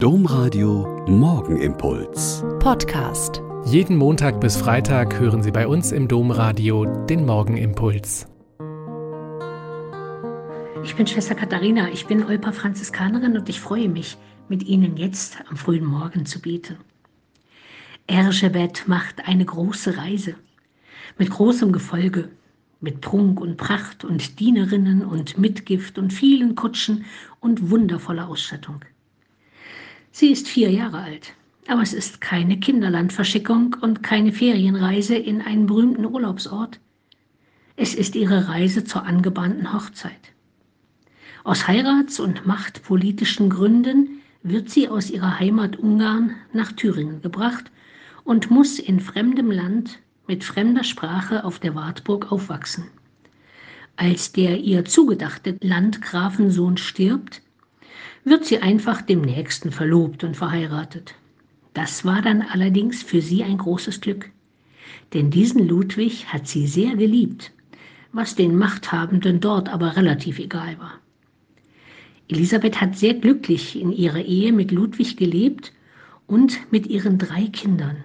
Domradio Morgenimpuls. Podcast. Jeden Montag bis Freitag hören Sie bei uns im Domradio den Morgenimpuls. Ich bin Schwester Katharina, ich bin Olpa Franziskanerin und ich freue mich, mit Ihnen jetzt am frühen Morgen zu beten. Erzsébet macht eine große Reise mit großem Gefolge, mit Prunk und Pracht und Dienerinnen und Mitgift und vielen Kutschen und wundervoller Ausstattung. Sie ist vier Jahre alt, aber es ist keine Kinderlandverschickung und keine Ferienreise in einen berühmten Urlaubsort. Es ist ihre Reise zur angebahnten Hochzeit. Aus heirats- und machtpolitischen Gründen wird sie aus ihrer Heimat Ungarn nach Thüringen gebracht und muss in fremdem Land mit fremder Sprache auf der Wartburg aufwachsen. Als der ihr zugedachte Landgrafensohn stirbt, wird sie einfach dem Nächsten verlobt und verheiratet. Das war dann allerdings für sie ein großes Glück, denn diesen Ludwig hat sie sehr geliebt, was den Machthabenden dort aber relativ egal war. Elisabeth hat sehr glücklich in ihrer Ehe mit Ludwig gelebt und mit ihren drei Kindern.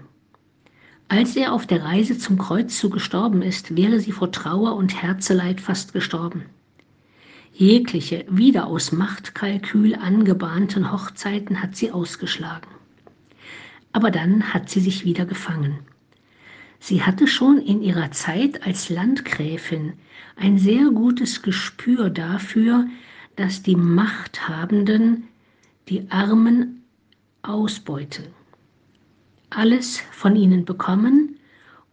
Als er auf der Reise zum Kreuzzug gestorben ist, wäre sie vor Trauer und Herzeleid fast gestorben. Jegliche wieder aus Machtkalkül angebahnten Hochzeiten hat sie ausgeschlagen. Aber dann hat sie sich wieder gefangen. Sie hatte schon in ihrer Zeit als Landgräfin ein sehr gutes Gespür dafür, dass die Machthabenden die Armen ausbeuten, alles von ihnen bekommen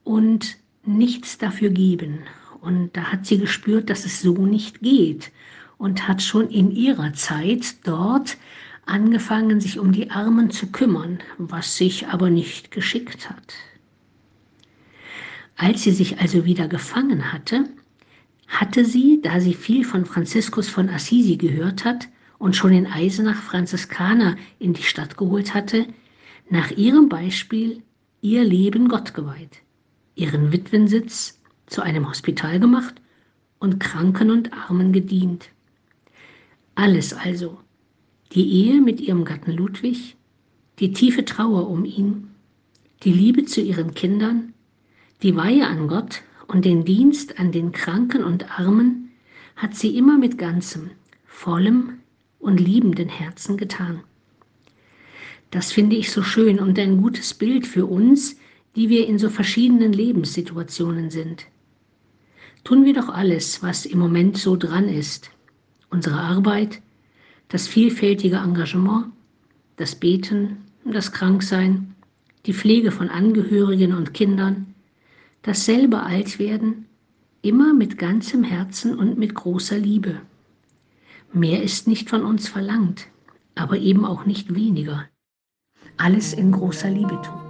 und nichts dafür geben und da hat sie gespürt, dass es so nicht geht und hat schon in ihrer Zeit dort angefangen, sich um die Armen zu kümmern, was sich aber nicht geschickt hat. Als sie sich also wieder gefangen hatte, hatte sie, da sie viel von Franziskus von Assisi gehört hat und schon in Eisenach Franziskaner in die Stadt geholt hatte, nach ihrem Beispiel ihr Leben Gott geweiht, ihren Witwensitz zu einem Hospital gemacht und Kranken und Armen gedient. Alles also, die Ehe mit ihrem Gatten Ludwig, die tiefe Trauer um ihn, die Liebe zu ihren Kindern, die Weihe an Gott und den Dienst an den Kranken und Armen hat sie immer mit ganzem, vollem und liebenden Herzen getan. Das finde ich so schön und ein gutes Bild für uns, die wir in so verschiedenen Lebenssituationen sind. Tun wir doch alles, was im Moment so dran ist. Unsere Arbeit, das vielfältige Engagement, das Beten, das Kranksein, die Pflege von Angehörigen und Kindern, das selber Altwerden, immer mit ganzem Herzen und mit großer Liebe. Mehr ist nicht von uns verlangt, aber eben auch nicht weniger. Alles in großer Liebe tun.